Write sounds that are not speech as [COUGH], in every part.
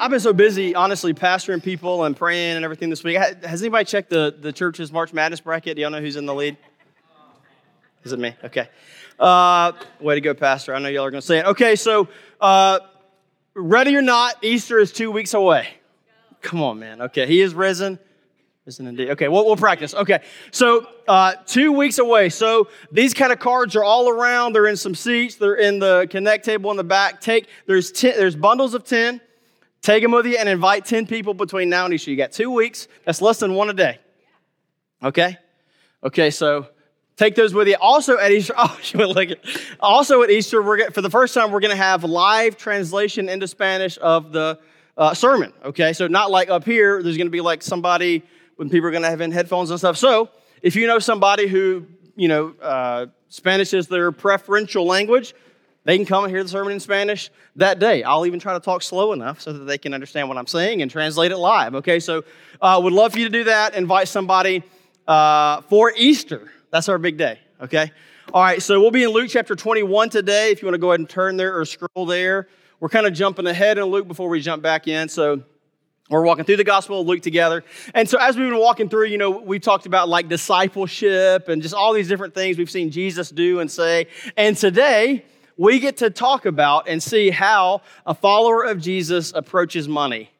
I've been so busy, honestly, pastoring people and praying and everything this week. Has anybody checked the, the church's March Madness bracket? Do y'all know who's in the lead? Is it me? Okay. Uh, way to go, Pastor. I know y'all are going to say it. Okay, so uh, ready or not, Easter is two weeks away. Come on, man. Okay, he is risen. Risen indeed. Okay, we'll, we'll practice. Okay, so uh, two weeks away. So these kind of cards are all around. They're in some seats. They're in the connect table in the back. Take there's ten, there's bundles of ten. Take them with you and invite ten people between now and Easter. You got two weeks. That's less than one a day. Okay. Okay, so Take those with you. Also at Easter, [LAUGHS] oh, look at, also at Easter, we're for the first time we're going to have live translation into Spanish of the uh, sermon. Okay, so not like up here. There's going to be like somebody when people are going to have in headphones and stuff. So if you know somebody who you know uh, Spanish is their preferential language, they can come and hear the sermon in Spanish that day. I'll even try to talk slow enough so that they can understand what I'm saying and translate it live. Okay, so uh, would love for you to do that. Invite somebody uh, for Easter. That's our big day, okay? All right, so we'll be in Luke chapter 21 today. If you want to go ahead and turn there or scroll there. We're kind of jumping ahead in Luke before we jump back in. So we're walking through the Gospel of Luke together. And so as we've been walking through, you know, we talked about like discipleship and just all these different things we've seen Jesus do and say. And today, we get to talk about and see how a follower of Jesus approaches money.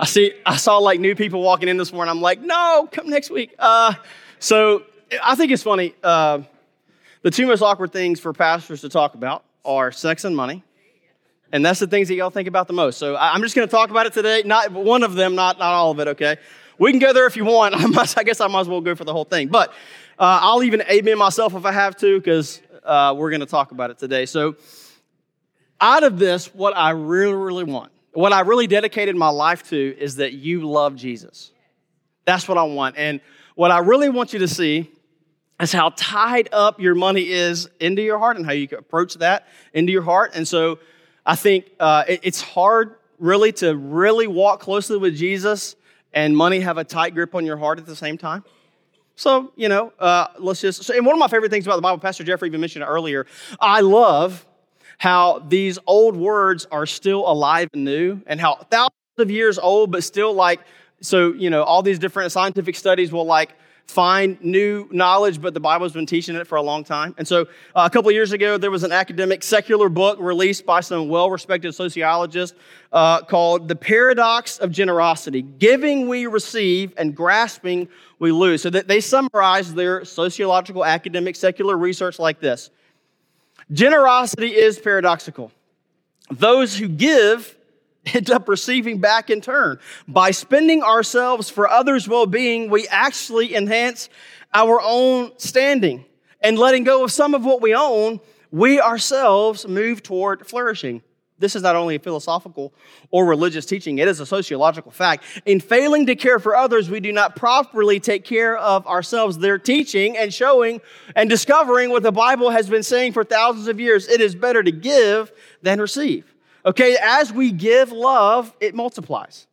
I see, I saw like new people walking in this morning. I'm like, no, come next week. Uh, so I think it's funny. Uh, the two most awkward things for pastors to talk about are sex and money. And that's the things that y'all think about the most. So I'm just going to talk about it today. Not one of them, not, not all of it, okay? We can go there if you want. [LAUGHS] I, must, I guess I might as well go for the whole thing. But uh, I'll even amen myself if I have to, because uh, we're going to talk about it today. So, out of this, what I really, really want what I really dedicated my life to is that you love Jesus. That's what I want. And what I really want you to see is how tied up your money is into your heart and how you approach that into your heart. And so I think uh, it, it's hard really to really walk closely with Jesus and money have a tight grip on your heart at the same time. So, you know, uh, let's just, so, and one of my favorite things about the Bible, Pastor Jeffrey even mentioned it earlier, I love how these old words are still alive and new, and how thousands of years old, but still like, so, you know, all these different scientific studies will like find new knowledge, but the Bible's been teaching it for a long time. And so uh, a couple years ago, there was an academic secular book released by some well respected sociologist uh, called The Paradox of Generosity Giving We Receive and Grasping We Lose. So that they summarize their sociological, academic, secular research like this Generosity is paradoxical. Those who give end up receiving back in turn. By spending ourselves for others' well being, we actually enhance our own standing. And letting go of some of what we own, we ourselves move toward flourishing. This is not only a philosophical or religious teaching, it is a sociological fact. In failing to care for others, we do not properly take care of ourselves. They're teaching and showing and discovering what the Bible has been saying for thousands of years. It is better to give than receive. Okay, as we give love, it multiplies.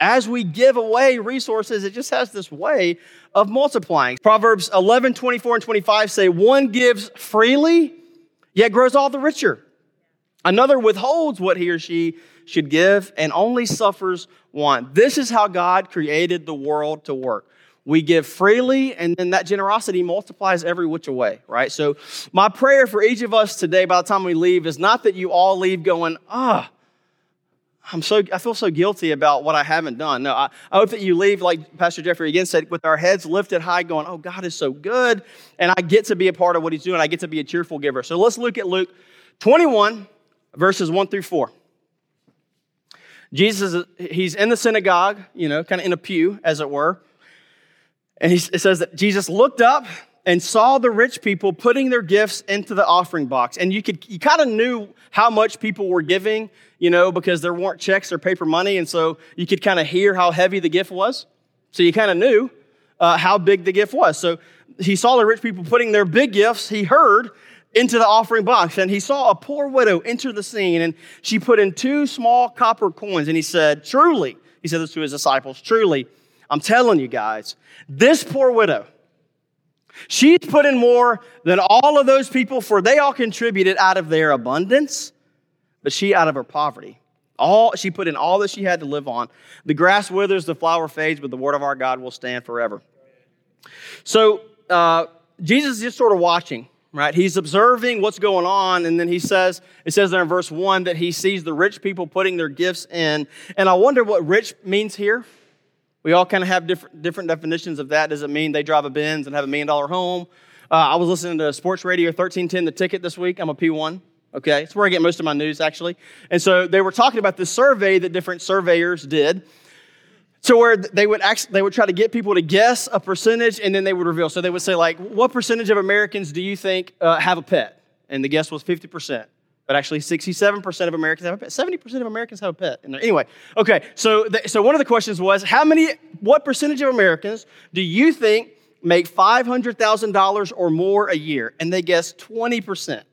As we give away resources, it just has this way of multiplying. Proverbs 11, 24, and 25 say, One gives freely, yet grows all the richer. Another withholds what he or she should give and only suffers want. This is how God created the world to work. We give freely, and then that generosity multiplies every which way, right? So, my prayer for each of us today, by the time we leave, is not that you all leave going, ah, I'm so, I feel so guilty about what I haven't done. No, I, I hope that you leave, like Pastor Jeffrey again said, with our heads lifted high, going, oh, God is so good, and I get to be a part of what He's doing. I get to be a cheerful giver. So, let's look at Luke 21, verses 1 through 4. Jesus, he's in the synagogue, you know, kind of in a pew, as it were. And he, it says that Jesus looked up and saw the rich people putting their gifts into the offering box. And you could, you kind of knew how much people were giving, you know, because there weren't checks or paper money. And so you could kind of hear how heavy the gift was. So you kind of knew uh, how big the gift was. So he saw the rich people putting their big gifts. He heard into the offering box and he saw a poor widow enter the scene and she put in two small copper coins and he said, Truly, he said this to his disciples, truly, I'm telling you guys, this poor widow, she's put in more than all of those people for they all contributed out of their abundance. but she out of her poverty. All she put in all that she had to live on. The grass withers, the flower fades, but the word of our God will stand forever. So uh, Jesus is just sort of watching, right? He's observing what's going on, and then he says, it says there in verse one that he sees the rich people putting their gifts in. And I wonder what rich means here. We all kind of have different, different definitions of that. Does it mean they drive a Benz and have a million dollar home? Uh, I was listening to Sports Radio 1310, the ticket this week. I'm a P1. Okay, it's where I get most of my news actually. And so they were talking about this survey that different surveyors did. So where they would actually, they would try to get people to guess a percentage and then they would reveal. So they would say like, what percentage of Americans do you think uh, have a pet? And the guess was 50%. But actually, 67% of Americans have a pet. 70% of Americans have a pet. Anyway, okay, so, the, so one of the questions was, how many, what percentage of Americans do you think make $500,000 or more a year? And they guessed 20%.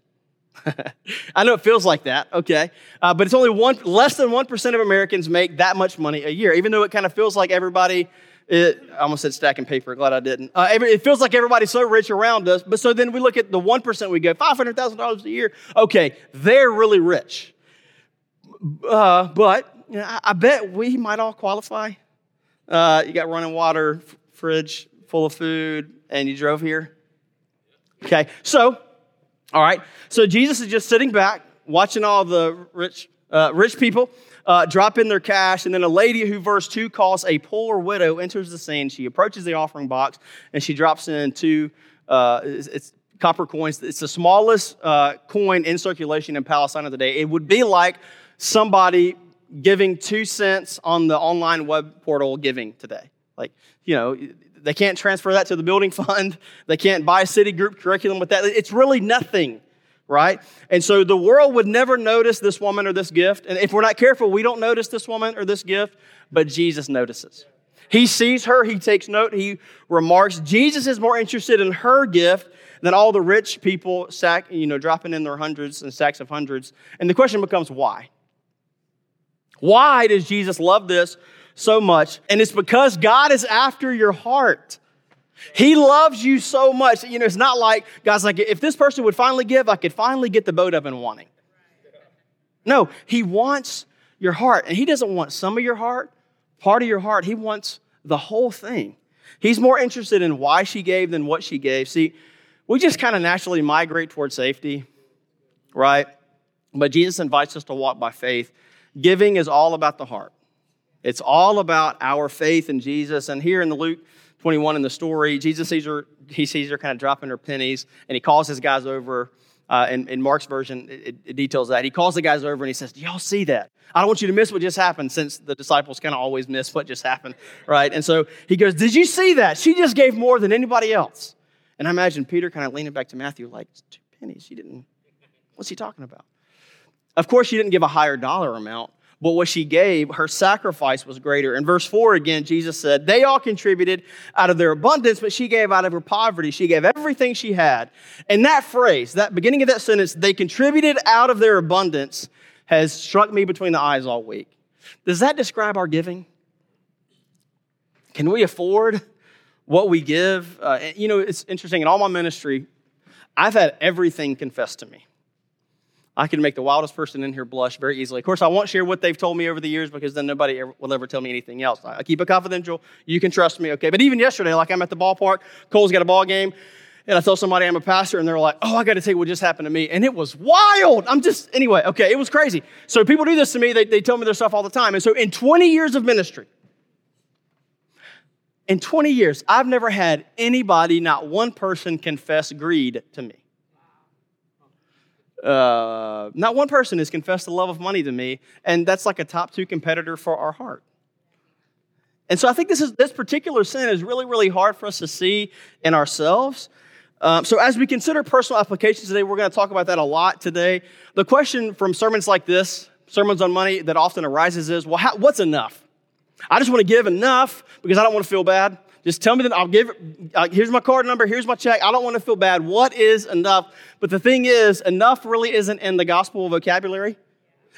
[LAUGHS] I know it feels like that, okay, uh, but it's only one less than one percent of Americans make that much money a year. Even though it kind of feels like everybody, it, I almost said stacking paper. Glad I didn't. Uh, every, it feels like everybody's so rich around us. But so then we look at the one percent. We go five hundred thousand dollars a year. Okay, they're really rich. Uh, but you know, I, I, bet we might all qualify. Uh, you got running water, f- fridge full of food, and you drove here. Okay, so all right. So Jesus is just sitting back, watching all the rich, uh, rich people uh, drop in their cash. And then a lady who, verse 2, calls a poor widow enters the scene. She approaches the offering box and she drops in two uh, it's, it's, copper coins. It's the smallest uh, coin in circulation in Palestine of the day. It would be like somebody giving two cents on the online web portal giving today. Like, you know, they can't transfer that to the building [LAUGHS] fund. They can't buy a city group curriculum with that. It's really nothing, right? And so the world would never notice this woman or this gift. And if we're not careful, we don't notice this woman or this gift, but Jesus notices. He sees her, he takes note, he remarks. Jesus is more interested in her gift than all the rich people sack, you know, dropping in their hundreds and sacks of hundreds. And the question becomes why? Why does Jesus love this so much. And it's because God is after your heart. He loves you so much. You know, it's not like, God's like, if this person would finally give, I could finally get the boat I've been wanting. No, He wants your heart. And He doesn't want some of your heart, part of your heart. He wants the whole thing. He's more interested in why she gave than what she gave. See, we just kind of naturally migrate toward safety, right? But Jesus invites us to walk by faith. Giving is all about the heart. It's all about our faith in Jesus. And here in the Luke 21 in the story, Jesus sees her, he sees her kind of dropping her pennies, and he calls his guys over. Uh, in, in, Mark's version, it, it, details that. He calls the guys over and he says, Do y'all see that? I don't want you to miss what just happened, since the disciples kind of always miss what just happened, right? And so he goes, Did you see that? She just gave more than anybody else. And I imagine Peter kind of leaning back to Matthew, like, Two pennies. She didn't, what's he talking about? Of course, she didn't give a higher dollar amount, but what she gave, her sacrifice was greater. In verse 4 again, Jesus said, They all contributed out of their abundance, but she gave out of her poverty. She gave everything she had. And that phrase, that beginning of that sentence, they contributed out of their abundance, has struck me between the eyes all week. Does that describe our giving? Can we afford what we give? Uh, you know, it's interesting. In all my ministry, I've had everything confessed to me. I can make the wildest person in here blush very easily. Of course, I won't share what they've told me over the years because then nobody ever, will ever tell me anything else. I keep it confidential. You can trust me, okay? But even yesterday, like I'm at the ballpark, Cole's got a ball game, and I tell somebody I'm a pastor, and they're like, oh, I got to tell you what just happened to me. And it was wild. I'm just, anyway, okay, it was crazy. So people do this to me, they, they tell me their stuff all the time. And so in 20 years of ministry, in 20 years, I've never had anybody, not one person, confess greed to me. Uh, not one person has confessed the love of money to me, and that's like a top two competitor for our heart. And so I think this is this particular sin is really, really hard for us to see in ourselves. Um, so as we consider personal applications today, we're going to talk about that a lot today. The question from sermons like this, sermons on money, that often arises is, well, how, what's enough? I just want to give enough because I don't want to feel bad. Just tell me that I'll give, uh, here's my card number, here's my check. I don't want to feel bad. What is enough? But the thing is, enough really isn't in the gospel vocabulary,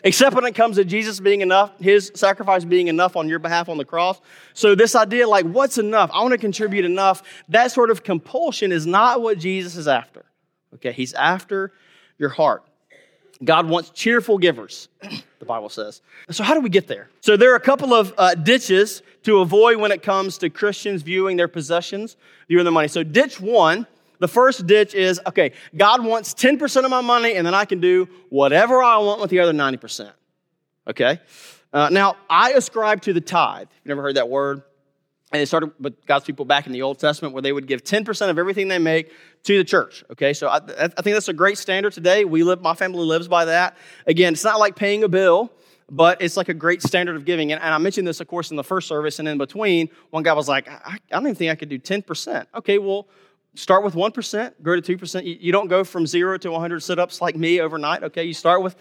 except when it comes to Jesus being enough, his sacrifice being enough on your behalf on the cross. So, this idea, like, what's enough? I want to contribute enough. That sort of compulsion is not what Jesus is after. Okay, he's after your heart. God wants cheerful givers, the Bible says. So, how do we get there? So, there are a couple of uh, ditches to avoid when it comes to Christians viewing their possessions, viewing their money. So, ditch one, the first ditch is okay, God wants 10% of my money, and then I can do whatever I want with the other 90%. Okay? Uh, now, I ascribe to the tithe. You've never heard that word? And it started with God's people back in the Old Testament where they would give 10% of everything they make to the church. Okay, so I, I think that's a great standard today. We live, my family lives by that. Again, it's not like paying a bill, but it's like a great standard of giving. And, and I mentioned this, of course, in the first service. And in between, one guy was like, I, I don't even think I could do 10%. Okay, well, start with 1%, grow to 2%. You, you don't go from zero to 100 sit ups like me overnight. Okay, you start with,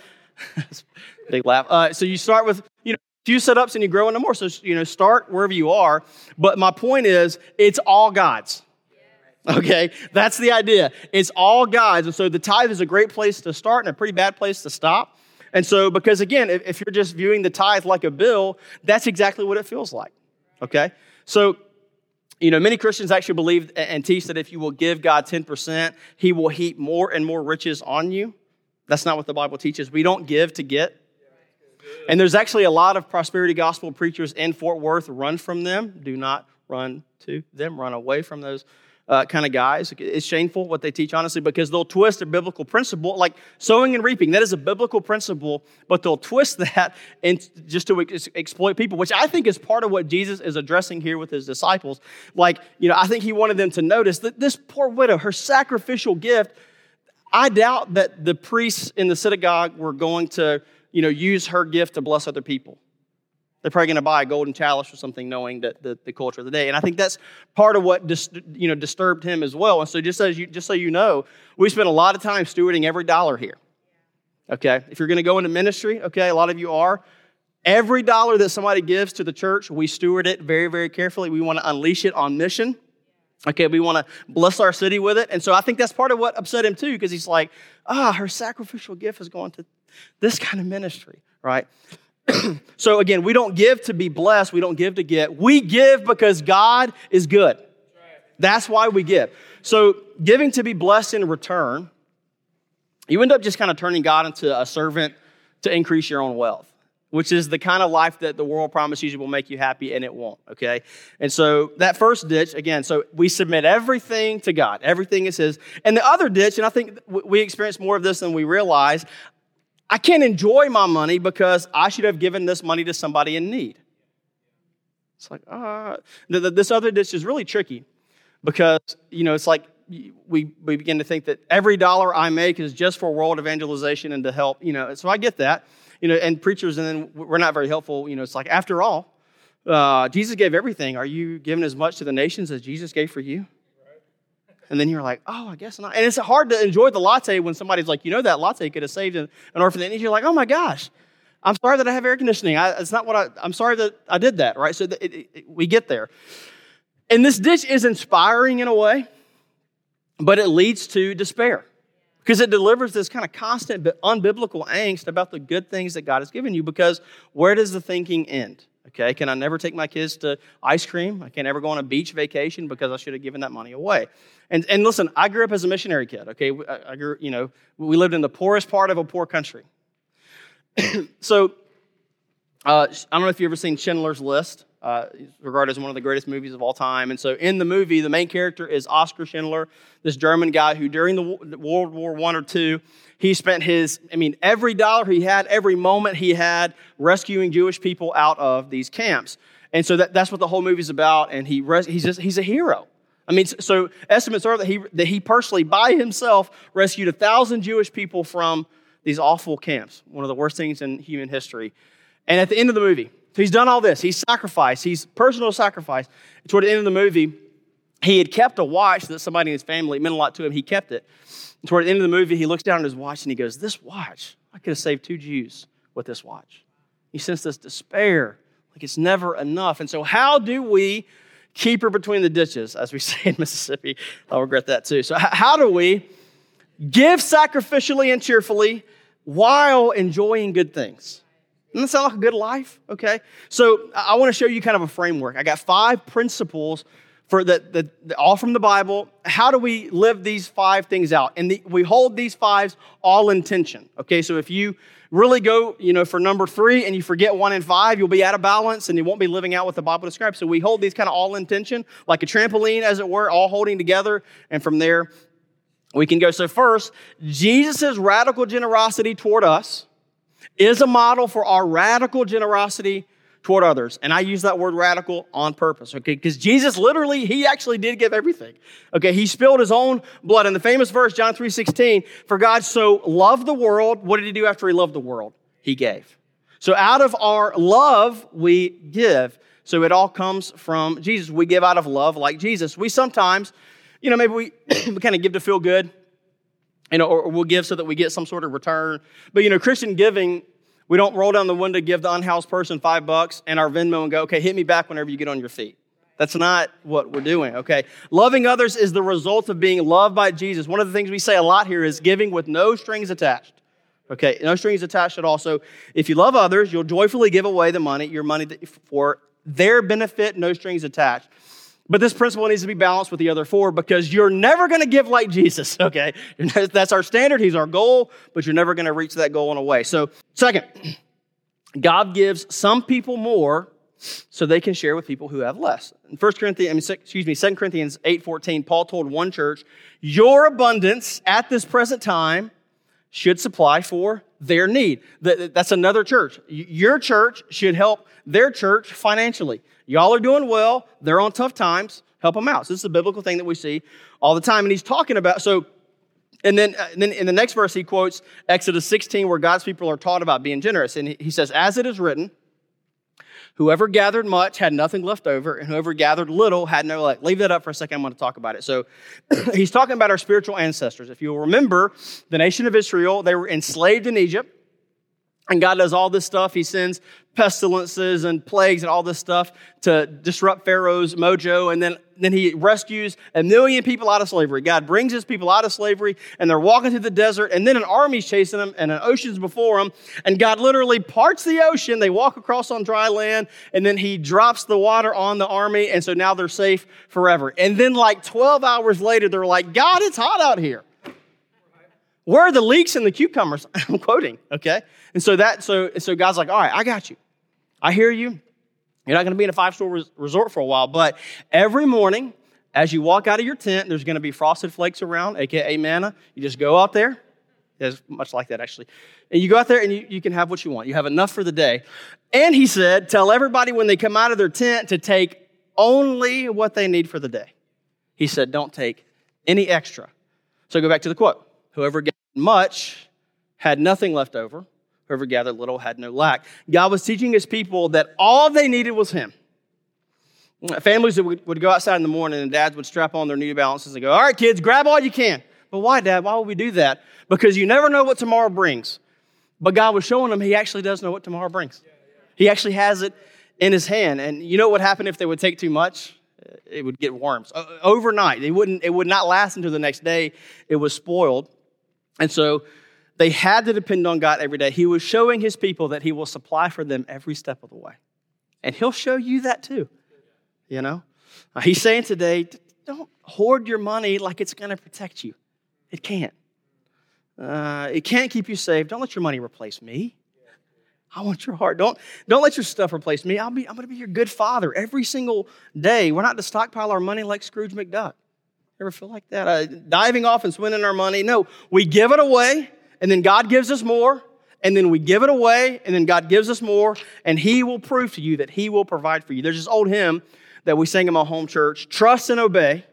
[LAUGHS] big laugh. Uh, so you start with, you know, a few sit-ups and you grow into more. So, you know, start wherever you are. But my point is, it's all God's. [LAUGHS] Okay, that's the idea. It's all God's. And so the tithe is a great place to start and a pretty bad place to stop. And so, because again, if, if you're just viewing the tithe like a bill, that's exactly what it feels like. Okay? So, you know, many Christians actually believe and teach that if you will give God 10%, He will heap more and more riches on you. That's not what the Bible teaches. We don't give to get. And there's actually a lot of prosperity gospel preachers in Fort Worth. Run from them. Do not run to them. Run away from those uh, kind of guys. It's shameful what they teach, honestly, because they'll twist a biblical principle, like sowing and reaping. That is a biblical principle, but they'll twist [LAUGHS] that and just to ex- exploit people, which I think is part of what Jesus is addressing here with his disciples. Like, you know, I think he wanted them to notice that this poor widow, her sacrificial gift, I doubt that the priests in the synagogue were going to you know, use her gift to bless other people. They're probably going to buy a golden chalice or something, knowing that the, the culture of the day. And I think that's part of what dis, you know disturbed him as well. And so, just as you just so you know, we spend a lot of time stewarding every dollar here. Okay, if you're going to go into ministry, okay, a lot of you are. Every dollar that somebody gives to the church, we steward it very, very carefully. We want to unleash it on mission. Okay, we want to bless our city with it. And so I think that's part of what upset him too, because he's like, ah, her sacrificial gift is going to this kind of ministry, right? [CLEARS THROAT] so again, we don't give to be blessed, we don't give to get. We give because God is good. That's why we give. So giving to be blessed in return, you end up just kind of turning God into a servant to increase your own wealth which is the kind of life that the world promises you will make you happy and it won't, okay? And so that first ditch, again, so we submit everything to God, everything is His. And the other ditch, and I think we experience more of this than we realize, I can't enjoy my money because I should have given this money to somebody in need. It's like, uh, this other dish is really tricky because, you know, it's like we, we begin to think that every dollar I make is just for world evangelization and to help, you know, so I get that, you know, and preachers, and then we're not very helpful, you know, it's like, after all, uh, Jesus gave everything. Are you giving as much to the nations as Jesus gave for you? And then you're like, oh, I guess not. And it's hard to enjoy the latte when somebody's like, you know, that latte could have saved an, orphan. And you're like, oh my gosh, I'm sorry that I have air conditioning. I, it's not what I, I'm sorry that I did that, right? So it, it, it, we get there. And this dish is inspiring in a way, but it leads to despair because it delivers this kind of constant but unbiblical angst about the good things that God has given you. Because where does the thinking end? Okay, can I never take my kids to ice cream? I can't ever go on a beach vacation because I should have given that money away. And, and listen, I grew up as a missionary kid. Okay, I, I grew, you know, we lived in the poorest part of a poor country. [CLEARS THROAT] so, uh, I don't know if you've ever seen Schindler's List, uh, regarded as one of the greatest movies of all time. And so, in the movie, the main character is Oskar Schindler, this German guy who, during the World War One or two, he spent his, I mean, every dollar he had, every moment he had, rescuing Jewish people out of these camps. And so that, that's what the whole movie's about. And he res- he's, just, he's a hero. I mean, so estimates are that he, that he personally, by himself, rescued a thousand Jewish people from these awful camps, one of the worst things in human history. And at the end of the movie, so he's done all this. He's sacrificed, he's personal sacrifice. Toward the end of the movie, he had kept a watch that somebody in his family meant a lot to him. He kept it. Toward the end of the movie, he looks down at his watch and he goes, This watch, I could have saved two Jews with this watch. He sensed this despair, like it's never enough. And so, how do we keep her between the ditches, as we [LAUGHS] say in Mississippi? I'll regret that too. So, how do we give sacrificially and cheerfully while enjoying good things? Doesn't that sound like a good life? Okay. So, I want to show you kind of a framework. I got five principles for the, the, the, all from the Bible. How do we live these five things out? And the, we hold these fives all in tension. Okay, so if you really go, you know, for number three and you forget one and five, you'll be out of balance and you won't be living out what the Bible describes. So we hold these kind of all in tension, like a trampoline, as it were, all holding together. And from there, we can go. So first, Jesus' radical generosity toward us is a model for our radical generosity toward others. And I use that word radical on purpose, okay? Because Jesus literally, he actually did give everything. Okay, he spilled his own blood. In the famous verse, John 3 16, for God so loved the world, what did he do after he loved the world? He gave. So out of our love, we give. So it all comes from Jesus. We give out of love like Jesus. We sometimes, you know, maybe we, [CLEARS THROAT] we kind of give to feel good, you know, or we'll give so that we get some sort of return. But, you know, Christian giving we don't roll down the window, give the unhoused person five bucks and our Venmo and go, okay, hit me back whenever you get on your feet. That's not what we're doing, okay? Loving others is the result of being loved by Jesus. One of the things we say a lot here is giving with no strings attached. Okay, no strings attached at all. So if you love others, you'll joyfully give away the money, your money for their benefit, no strings attached. But this principle needs to be balanced with the other four because you're never going to give like Jesus, [LAUGHS] okay? [LAUGHS] That's our standard. He's our goal, but you're never going to reach that goal in a way. So, second, [CLEARS THROAT] God gives some people more so they can share with people who have less. In 1 Corinthians, I mean, excuse me, 2 Corinthians 8:14, Paul told one church, "Your abundance at this present time should supply for their need." That's another church. Your church should help their church financially. Y'all are doing well. They're on tough times. Help them out. So this is a biblical thing that we see all the time. And he's talking about, so, and then, uh, and then in the next verse, he quotes Exodus 16, where God's people are taught about being generous. And he says, As it is written, whoever gathered much had nothing left over, and whoever gathered little had no lack. Leave that up for a second. I'm going to talk about it. So [CLEARS THROAT] he's talking about our spiritual ancestors. If you'll remember, the nation of Israel, they were enslaved in Egypt. And God does all this stuff. He sends pestilences and plagues and all this stuff to disrupt Pharaoh's mojo. And then, then he rescues a million people out of slavery. God brings his people out of slavery and they're walking through the desert. And then an army's chasing them and an ocean's before them. And God literally parts the ocean. They walk across on dry land and then he drops the water on the army. And so now they're safe forever. And then like 12 hours later, they're like, God, it's hot out here. Where are the leeks and the cucumbers? [LAUGHS] I'm quoting, okay? And so that, so, so God's like, all right, I got you. I hear you. You're not going to be in a five star resort for a while, but every morning as you walk out of your tent, there's going to be frosted flakes around, aka manna. You just go out there. It's much like that, actually. And you go out there and you, you can have what you want. You have enough for the day. And he said, tell everybody when they come out of their tent to take only what they need for the day. He said, don't take any extra. So go back to the quote. Whoever gets much had nothing left over. Whoever gathered little had no lack. God was teaching his people that all they needed was him. Families would, would go outside in the morning and dads would strap on their New Balances and go, All right, kids, grab all you can. But why, Dad? Why would we do that? Because you never know what tomorrow brings. But God was showing them He actually does know what tomorrow brings. He actually has it in His hand. And you know what would happen if they would take too much? It would get worms. Overnight, it, wouldn't, it would not last until the next day. It was spoiled. And so they had to depend on God every day. He was showing his people that he will supply for them every step of the way. And he'll show you that too. You know? Uh, he's saying today, don't hoard your money like it's going to protect you. It can't. Uh, it can't keep you safe. Don't let your money replace me. I want your heart. Don't, don't let your stuff replace me. I'll be, I'm going to be your good father every single day. We're not to stockpile our money like Scrooge McDuck. Ever feel like that? Uh, diving off and spending our money? No, we give it away and then God gives us more, and then we give it away, and then God gives us more, and He will prove to you that He will provide for you. There's this old hymn that we sing in my home church trust and obey,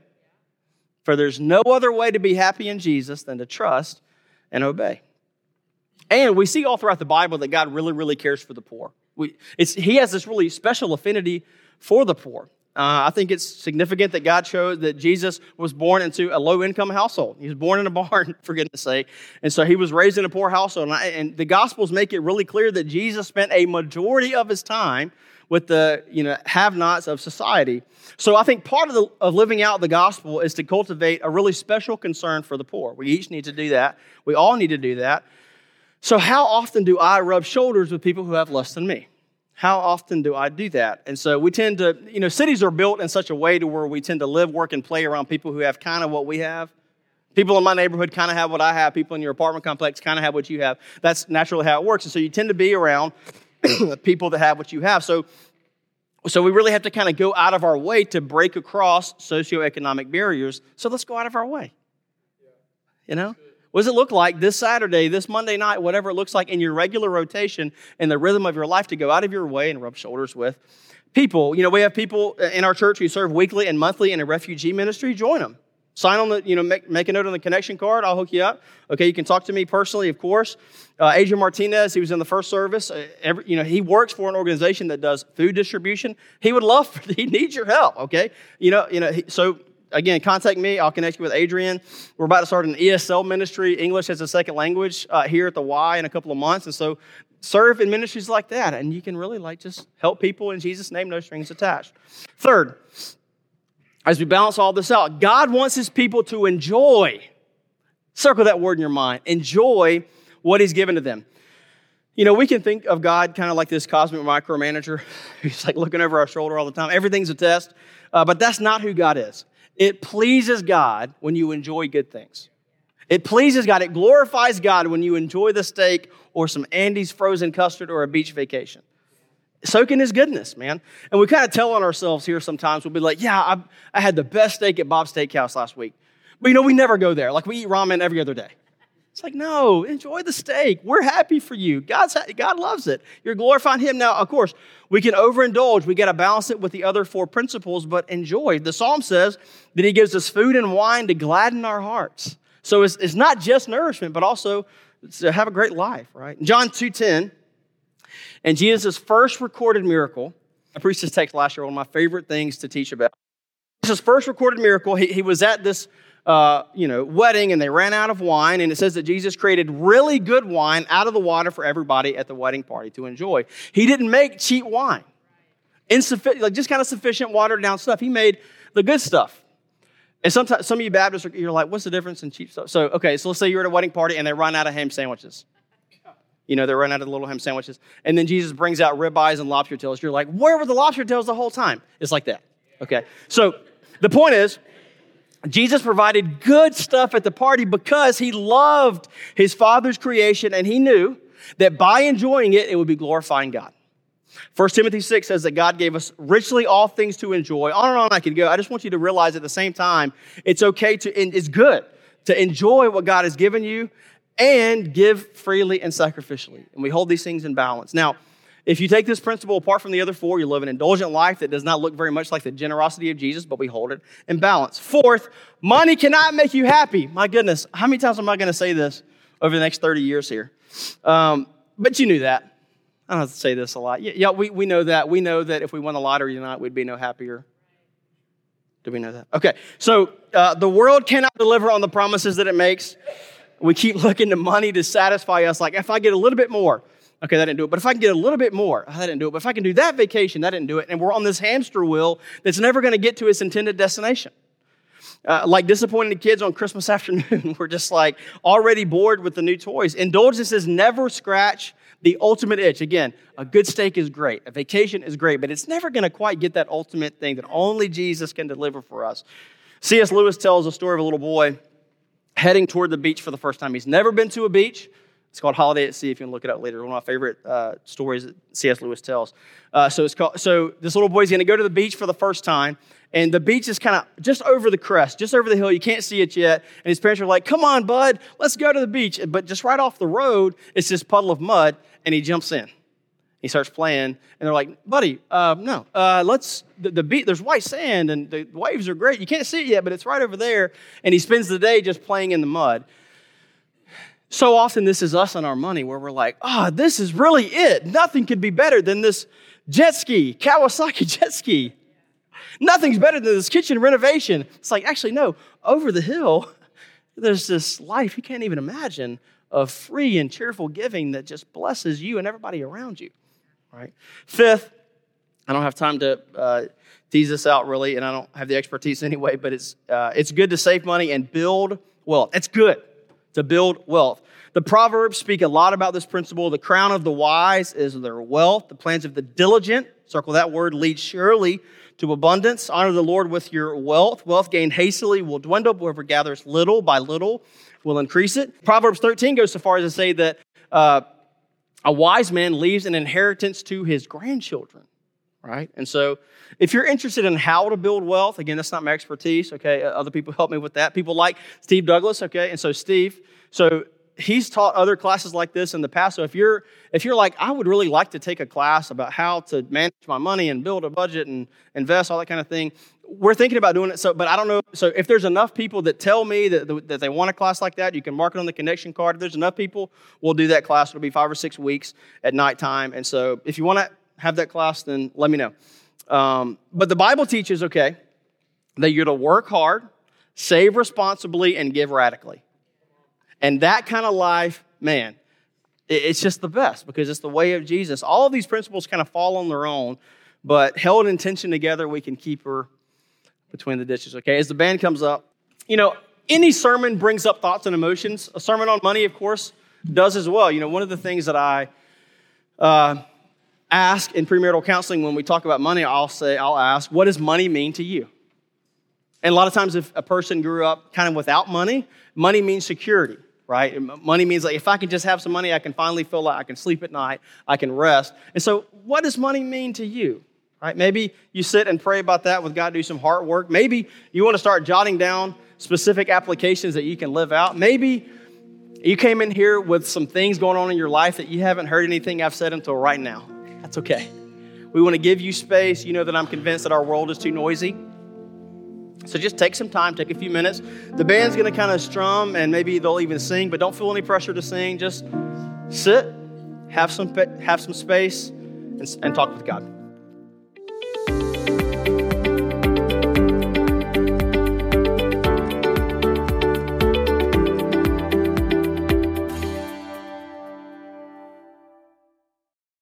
for there's no other way to be happy in Jesus than to trust and obey. And we see all throughout the Bible that God really, really cares for the poor. We, he has this really special affinity for the poor. Uh, I think it's significant that God showed that Jesus was born into a low income household. He was born in a [LAUGHS] barn, for goodness sake. And so he was raised in a poor household. And, I, and the Gospels make it really clear that Jesus spent a majority of his time with the you know, have nots of society. So I think part of, the, of living out the gospel is to cultivate a really special concern for the poor. We each need to do that. We all need to do that. So, how often do I rub shoulders with people who have less than me? How often do I do that? And so we tend to, you know, cities are built in such a way to where we tend to live, work, and play around people who have kind of what we have. People in my neighborhood kind of have what I have. People in your apartment complex kind of have what you have. That's naturally how it works. And so you tend to be around [COUGHS] people that have what you have. So, so we really have to kind of go out of our way to break across socioeconomic barriers. So let's go out of our way. You know? What does it look like this Saturday, this Monday night, whatever it looks like in your regular rotation and the rhythm of your life to go out of your way and rub shoulders with people? You know, we have people in our church who serve weekly and monthly in a refugee ministry. Join them. Sign on the, you know, make, make a note on the connection card. I'll hook you up. Okay, you can talk to me personally, of course. Uh, Adrian Martinez, he was in the first service. Uh, every, you know, he works for an organization that does food distribution. He would love, for, [LAUGHS] he needs your help. Okay, you know, you know. He, so again, contact me. I'll connect you with Adrian. We're about to start an ESL ministry, English as a second language, uh, here at the Y in a couple of months, and so serve in ministries like that, and you can really like just help people in Jesus' name, no strings attached. Third, as we balance all this out, God wants his people to enjoy. Circle that word in your mind. Enjoy what he's given to them. You know, we can think of God kind of like this cosmic micromanager [LAUGHS] who's like looking over our shoulder all the time. Everything's a test, uh, but that's not who God is. It pleases God when you enjoy good things. It pleases God. It glorifies God when you enjoy the steak or some Andy's frozen custard or a beach vacation soak in his goodness, man. And we kind of tell on ourselves here sometimes. We'll be like, yeah, I, I had the best steak at Bob's Steakhouse last week. But you know, we never go there. Like we eat ramen every other day. It's like, no, enjoy the steak. We're happy for you. God's, God loves it. You're glorifying Him. Now, of course, we can overindulge. We got to balance it with the other four principles, but enjoy. The psalm says that He gives us food and wine to gladden our hearts. So it's, it's not just nourishment, but also to have a great life, right? John 2.10 and Jesus' first recorded miracle, I preached this text last year, one of my favorite things to teach about. Jesus' first recorded miracle, he, he was at this uh, you know, wedding and they ran out of wine. And it says that Jesus created really good wine out of the water for everybody at the wedding party to enjoy. He didn't make cheap wine, insufficient, like just kind of sufficient watered down stuff. He made the good stuff. And sometimes some of you Baptists are you're like, what's the difference in cheap stuff? So okay, so let's say you're at a wedding party and they run out of ham sandwiches. You know, they run out of the little ham sandwiches. And then Jesus brings out ribeyes and lobster tails. You're like, where were the lobster tails the whole time? It's like that. Okay. So the point is, Jesus provided good stuff at the party because he loved his father's creation and he knew that by enjoying it, it would be glorifying God. 1 Timothy 6 says that God gave us richly all things to enjoy. On and on I could go. I just want you to realize at the same time, it's okay to, it's good to enjoy what God has given you and give freely and sacrificially. And we hold these things in balance. Now, if you take this principle apart from the other four, you live an indulgent life that does not look very much like the generosity of Jesus, but we hold it in balance. Fourth, money cannot make you happy. My goodness, how many times am I going to say this over the next 30 years here? Um, but you knew that. I don't have to say this a lot. Yeah, we, we know that. We know that if we won the lottery tonight, we'd be no happier. Do we know that? Okay, so uh, the world cannot deliver on the promises that it makes. We keep [LAUGHS] looking to money to satisfy us. Like, if I get a little bit more, okay, that didn't do it. But if I can get a little bit more, oh, that didn't do it. But if I can do that vacation, that didn't do it. And we're on this hamster wheel that's never going to get to its intended destination. Uh, like disappointed kids on Christmas [LAUGHS] afternoon, we're just like already bored with the new toys. Indulgences never scratch the ultimate itch. Again, a good steak is great, a vacation is great, but it's never going to quite get that ultimate thing that only Jesus can deliver for us. C.S. Lewis tells a story of a little boy heading toward the beach for the first time. He's never been to a beach. It's called Holiday at Sea. If you can look it up later, one of my favorite uh, stories that C.S. Lewis tells. Uh, so it's called. So this little boy's going to go to the beach for the first time, and the beach is kind of just over the crest, just over the hill. You can't see it yet. And his parents are like, "Come on, bud, let's go to the beach." But just right off the road, it's this puddle of mud, and he jumps in. He starts playing, and they're like, "Buddy, uh, no, uh, let's." The, the beach, there's white sand, and the waves are great. You can't see it yet, but it's right over there. And he spends the day just playing in the mud. So often, this is us and our money, where we're like, "Ah, oh, this is really it. Nothing could be better than this jet ski, Kawasaki [LAUGHS] jet ski. Nothing's better than this kitchen renovation." It's like, actually, no. Over the hill, [LAUGHS] there's this life you can't even imagine of free and cheerful giving that just blesses you and everybody around you right? Fifth, I don't have time to uh, tease this out really, and I don't have the expertise [LAUGHS] anyway, but it's, uh, it's good to save money and build wealth. It's good to build wealth. The Proverbs speak a lot about this principle. The crown of the wise is their wealth. The plans of the diligent, circle that word, lead surely to abundance. Honor the Lord with your wealth. Wealth gained hastily will dwindle. Whoever gathers little by little will increase it. Proverbs 13 goes so far as to say that uh, a wise man leaves an inheritance to his grandchildren, right? And so if you're interested in how to build wealth, again, that's not my expertise, okay? Uh, other people help me with that. People like Steve Douglas, okay? And so Steve, so he's taught other classes like this in the past. So if you're if you're like, I would really like to take a class about how to manage my money and build a budget and invest, all that kind of thing, we're thinking about doing it. So, but I don't know. So if there's enough people that tell me that, that they want a class like that, you can mark it on the connection card. If there's enough people, we'll do that class. It'll be five or six weeks at nighttime. And so if you want to have that class, then let me know. Um, but the Bible teaches, okay, that you're to work hard, save responsibly, and give radically. And that kind of life, man, it's just the best because it's the way of Jesus. All of these principles kind of fall on their own, but held in tension together, we can keep her between the ditches. Okay, as the band comes up, you know, any sermon brings up thoughts and emotions. A sermon on money, of course, does as well. You know, one of the things that I uh, ask in premarital counseling when we talk about money, I'll say, I'll ask, what does money mean to you? And a lot of times, if a person grew up kind of without money, money means security right? Money means like if I can just have some money, I can finally feel like I can sleep at night, I can rest. And so, what does money mean to you? Right? Maybe you sit and pray about that with God, do some heart work. Maybe you want to start jotting down specific applications that you can live out. Maybe you came in here with some things going on in your life that you haven't heard anything I've said until right now. That's okay. We want to give you space. You know that I'm convinced that our world is too noisy. So just take some time, take a few minutes. The band's going to kind of strum and maybe they'll even sing, but don't feel any pressure to sing. Just sit, have some, have some space, and, and talk with God.